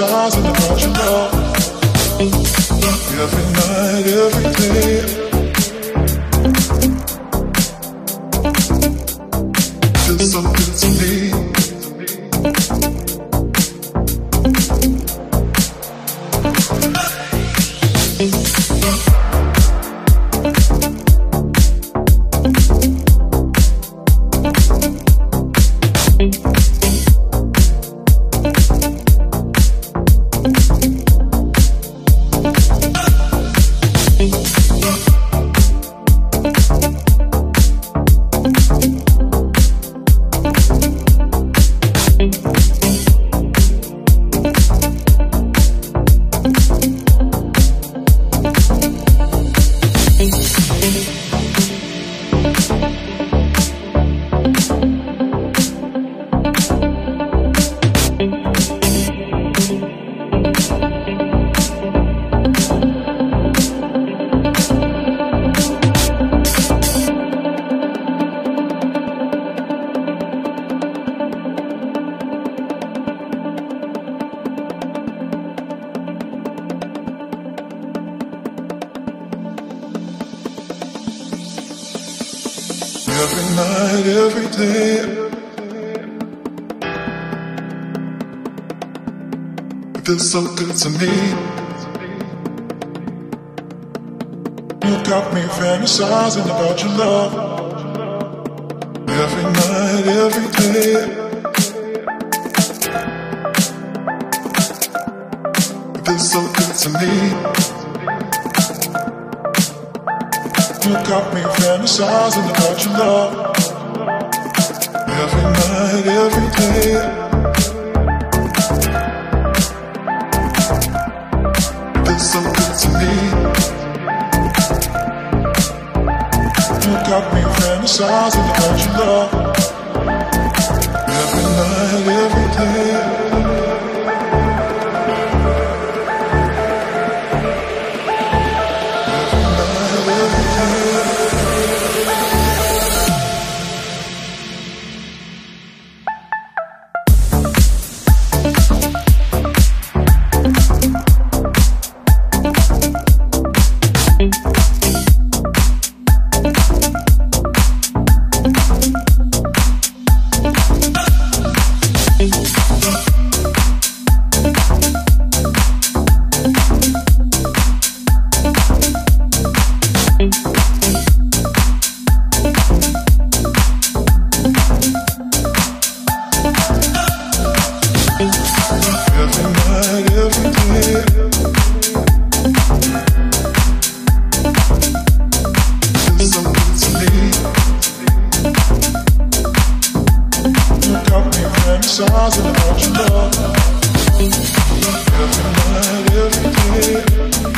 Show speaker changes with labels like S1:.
S1: me fantasizing about Every night, every day. It feels so good to me. You got me fantasizing about your love. Every night, every day. It feels so good to me. You got me fantasizing about your love. Every night, every day. Feels so good to me. You got me fantasizing about your love. Every night, every day. Fantasizing about your love. Every night, every day.